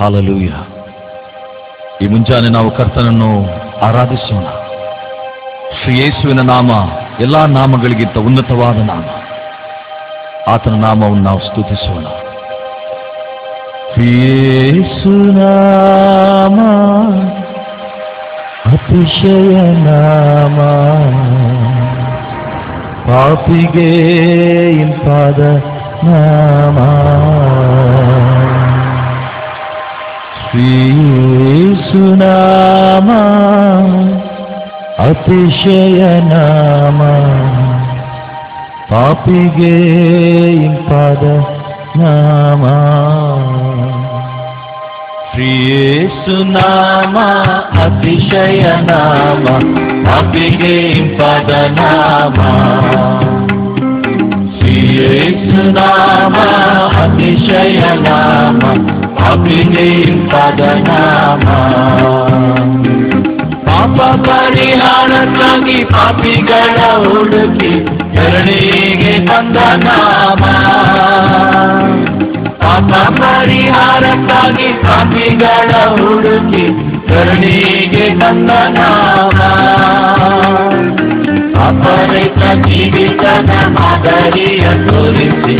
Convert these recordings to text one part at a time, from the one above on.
Hallelujah. ಈ ಮುಂಜಾನೆ ನಾವು ಕರ್ತನನ್ನು ಆರಾಧಿಸೋಣ. ಶ್ರೀ ಯೇಸುವಿನ ನಾಮ ಎಲ್ಲಾ ನಾಮಗಳಿಗಿಂತ ಉನ್ನತವಾದ ನಾಮ. ಆತನ ನಾಮವನ್ನು ನಾವು ಸ್ತುತಿಸೋಣ. ಯೇಸುನಾಮ ಅತಿಶಯ ನಾಮ. ಪಾಪಿಗೆ ಇಂಪಾದ ನಾಮ. ಶ್ರೀಸುನಾಮ ಅತಿಶಯ ನಾಮ ಪಾಪಿಗೆ ಇಂಪಾದ ನಾಮ ಶ್ರೀಯೇಸುನಾಮ ಅತಿಶಯ ನಾಮ ಪಾಪಿಗೆ ಇಂಪಾದ ನಾಮ ಪಾಪಿಗೆ ಇಂಪಾದ ಪಾಪ ಪರಿಹಾರಕ್ಕಾಗಿ ಪಾಪಿಗಳ ಹುಡುಕಿ ಎರಡಿಗೆ ತಂದ ನಾಮ ಪಾಪ ಪರಿಹಾರಕ್ಕಾಗಿ ಪಾಪಿಗಳ ಹುಡುಕಿ ಕರುಣಿಗೆ ತಂದ ನಾಮ ಅಪರೈತ ಜೀವಿತನ ಮಾದರಿಯ ತೋರಿಸಿ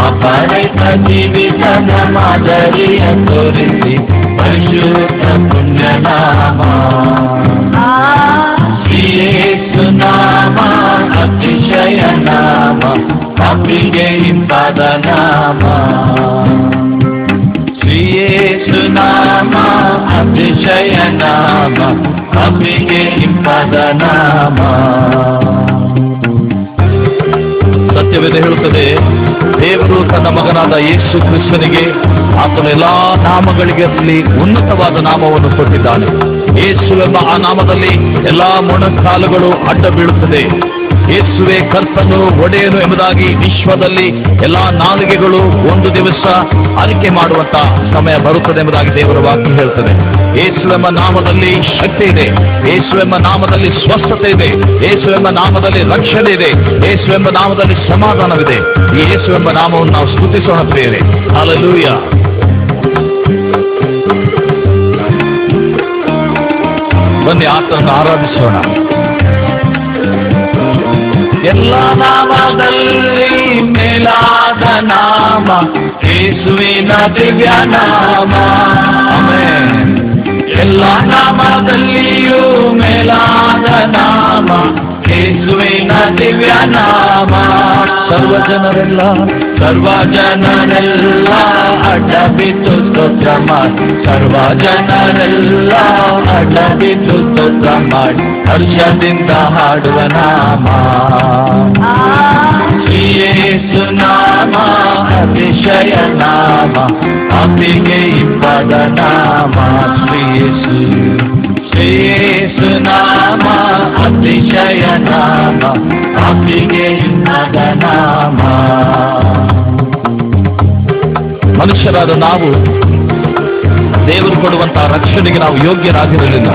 ಅಪರೈತ ಜೀವಿತನ ಮಾದರಿಯ ತೋರಿಸಿ ಪರಿಶುದ್ಧ ಪುಣ್ಯನಾಮ ಶ್ರೀಯೇಸು ನಾಮ ಅತಿಶಯ ನಾಮ ಪಾಪಿಗೆ ಇಂಪಾದ ನಾಮ ಶ್ರೀಯೇಸು ನಾಮ ಅತಿಶಯ ನಾಮ ತನ್ನ ಮಗನಾದ ಯೇಸು ಕ್ರಿಸ್ತನಿಗೆ ಆತನ ಎಲ್ಲಾ ನಾಮಗಳಿಗೆಲ್ಲಿ ಉನ್ನತವಾದ ನಾಮವನ್ನು ಕೊಟ್ಟಿದ್ದಾನೆ. ಯೇಸು ಎಂಬ ಆ ನಾಮದಲ್ಲಿ ಎಲ್ಲಾ ಮೊಣಕಾಲುಗಳು ಅಡ್ಡ ಬೀಳುತ್ತದೆ. ಯೇಸುವೆ ಕರ್ತನು ಒಡೆಯನು ಎಂಬುದಾಗಿ ವಿಶ್ವದಲ್ಲಿ ಎಲ್ಲಾ ನಾಲಿಗೆಗಳು ಒಂದು ದಿವಸ ಅರಿಕೆ ಮಾಡುವಂತ ಸಮಯ ಬರುತ್ತದೆ ಎಂಬುದಾಗಿ ದೇವರ ವಾಕ್ಯ ಹೇಳ್ತದೆ. ಯೇಸು ಎಂಬ ನಾಮದಲ್ಲಿ ಶಕ್ತಿ ಇದೆ. ಯೇಸು ಎಂಬ ನಾಮದಲ್ಲಿ ಸ್ವಸ್ಥತೆ ಇದೆ. ಯೇಸು ಎಂಬ ನಾಮದಲ್ಲಿ ರಕ್ಷಣೆ ಇದೆ. ಯೇಸು ಎಂಬ ನಾಮದಲ್ಲಿ ಸಮಾಧಾನವಿದೆ. ಈ ಯೇಸು ಎಂಬ ನಾಮವನ್ನು ನಾವು ಸ್ಮೃತಿಸೋಣ ಪ್ರಿಯರೇ. ಅಲ್ಲೂಯ ಬನ್ನಿ ಆತನನ್ನು ಆರಾಧಿಸೋಣ. ಎಲ್ಲ ನಾಮದಲ್ಲಿ ಮೇಲಾದ ನಾಮ ಯೇಸುವಿನ ದಿವ್ಯ ನಾಮ ಆಮೆನ್. ಎಲ್ಲ ನಾಮದಲ್ಲಿಯೂ ಮೇಲಾದ ನಾಮ ಯೇಸುವಿನ ದಿವ್ಯ ನಾಮ. ಸರ್ವ ಜನರೆಲ್ಲ ಸರ್ವ ಜನರೆಲ್ಲ ಅಡ್ಡ ಬಿದ್ದು ಸ್ತೋತ್ರ ಮಾಡಿ. ಸರ್ವ ಜನರೆಲ್ಲ ಅಡ್ಡ ಬಿದ್ದು ಸ್ತೋತ್ರ ಮಾಡಿ. ಹರ್ಷದಿಂದ ಹಾಡುವ ನಾಮ. ಶ್ರೀಯೇಸು ನಾಮ ಅತಿಶಯ ನಾಮ ಅಂಬಿಗೆ ಇಬ್ಬದ ನಾಮ. ಶ್ರೀಯೇಸು ನಾಮ ಮನುಷ್ಯರಾದ ನಾವು, ದೇವರು ಕೊಡುವಂತಹ ರಕ್ಷಣೆಗೆ ನಾವು ಯೋಗ್ಯರಾಗಿರಲಿಲ್ಲ.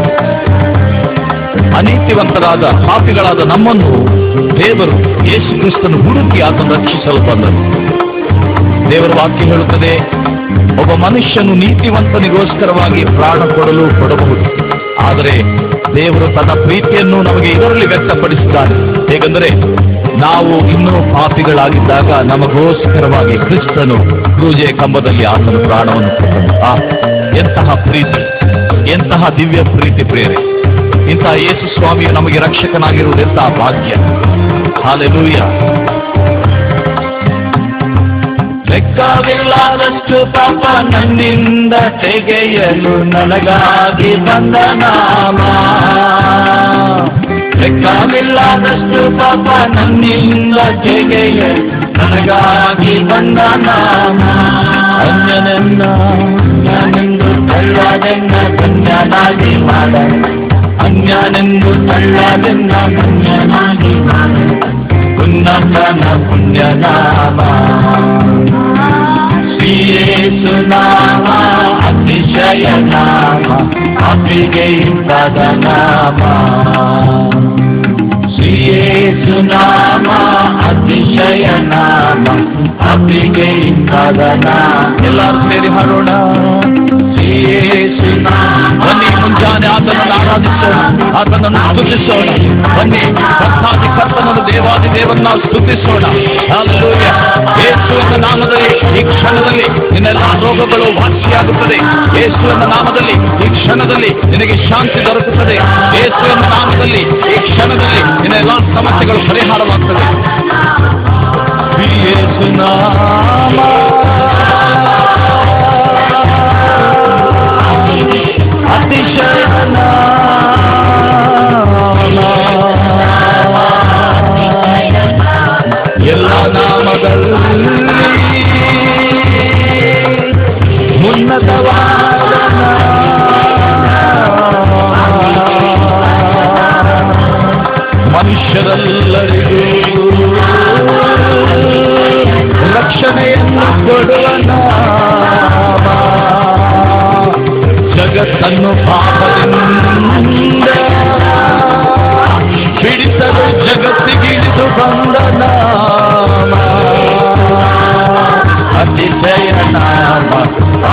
ಅನೀತಿವಂತರಾದ ಪಾಪಿಗಳಾದ ನಮ್ಮನ್ನು ದೇವರು ಯೇಸು ಕ್ರಿಸ್ತನು ಹುಡುಕಿ ಆತನು ರಕ್ಷಿಸಲು ಬಂದನು ದೇವರ ವಾಕ್ಯ ಹೇಳುತ್ತದೆ, ಒಬ್ಬ ಮನುಷ್ಯನು ನೀತಿವಂತನಿಗೋಸ್ಕರವಾಗಿ ಪ್ರಾಣ ಕೊಡಲು ಕೊಡಬಹುದು. ಆದರೆ ದೇವರು ತನ್ನ ಪ್ರೀತಿಯನ್ನು ನಮಗೆ ಇದರಲ್ಲಿ ವ್ಯಕ್ತಪಡಿಸುತ್ತಾರೆ ಹೇಗೆಂದರೆ, ನಾವು ಇನ್ನೂ ಪಾಪಿಗಳಾಗಿದ್ದಾಗ ನಮಗೋಸ್ಕರವಾಗಿ ಕ್ರಿಸ್ತನು ಪೂಜೆ ಕಂಬದಲ್ಲಿ ಆತನು ಪ್ರಾಣವನ್ನು ಕೊಟ್ಟನು. ಆ, ಎಂತಹ ಪ್ರೀತಿ, ಎಂತಹ ದಿವ್ಯ ಪ್ರೀತಿ ಪ್ರೇರೆ ಇಂತಹ ಯೇಸು ಸ್ವಾಮಿಯು ನಮಗೆ ರಕ್ಷಕನಾಗಿರುವುದೆಂತಹ ಭಾಗ್ಯ. ಹಾಲೆಲೂಯ. ಲೆಕ್ಕವಿಲ್ಲದಷ್ಟು ಪಾಪ ನನ್ನಿಂದ ತೆಗೆಯಲು ನನಗಾಗಿ ಬಂದ ನಾಮ. ಲೆಕ್ಕವಿಲ್ಲದಷ್ಟು ಪಾಪ ನನ್ನಿಂದ ತೆಗೆಯಲು ನನಗಾಗಿ ಬಂದ ನಾಮ. ಅನ್ಯನೆನ್ನ ನಾನೆಂದು ತಳ್ಳದೆನ್ನ ಧನ್ಯನಾಗಿ ಮಾಡ. ಅಂಜನೆಂದು ತಳ್ಳದೆನ್ನ ಧನ್ಯನಾಗಿ ಮಾಡ. ಉನ್ನತನ ಪುಣ್ಯನಾಮ. ಶ್ರೀಯೇಸು ನಾಮ ಅತಿಶಯ ನಾಮ ಅಪಿಗೆ ಇಂಪದ ನಾಮ ಶ್ರೀಯೇಸು ನಾಮ ಶ್ರೀ ಆತನನ್ನು ಸ್ತುತಿಸೋಣ. ಬನ್ನಿ, ಕರ್ತಾದಿ ಕರ್ತನನ್ನು ದೇವಾದಿ ದೇವನ್ನ ಸ್ತುತಿಸೋಣ. ಯೇಸುವಿನ ನಾಮದಲ್ಲಿ ಈ ಕ್ಷಣದಲ್ಲಿ ನಿನ್ನೆಲ್ಲ ರೋಗಗಳು ವಾಸಿಯಾಗುತ್ತದೆ. ಯೇಸುವಿನ ನಾಮದಲ್ಲಿ ಈ ಕ್ಷಣದಲ್ಲಿ ನಿನಗೆ ಶಾಂತಿ ದೊರಕುತ್ತದೆ. ಯೇಸುವಿನ ನಾಮದಲ್ಲಿ ಈ ಕ್ಷಣದಲ್ಲಿ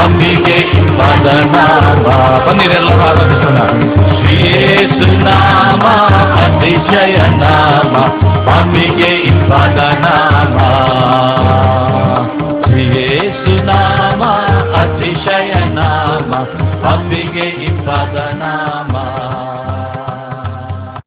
ಅಂಬಿಗೆ ಪದ ನಾಮ ಬನ್ನಿರೆಲ್ಲರೂ ಆರಾಧಿಸೋಣ ಶ್ರೀಯೇಸು ನಾಮ ಅತಿಶಯ ನಾಮ ಅಂಬಿಗೆ ಪದ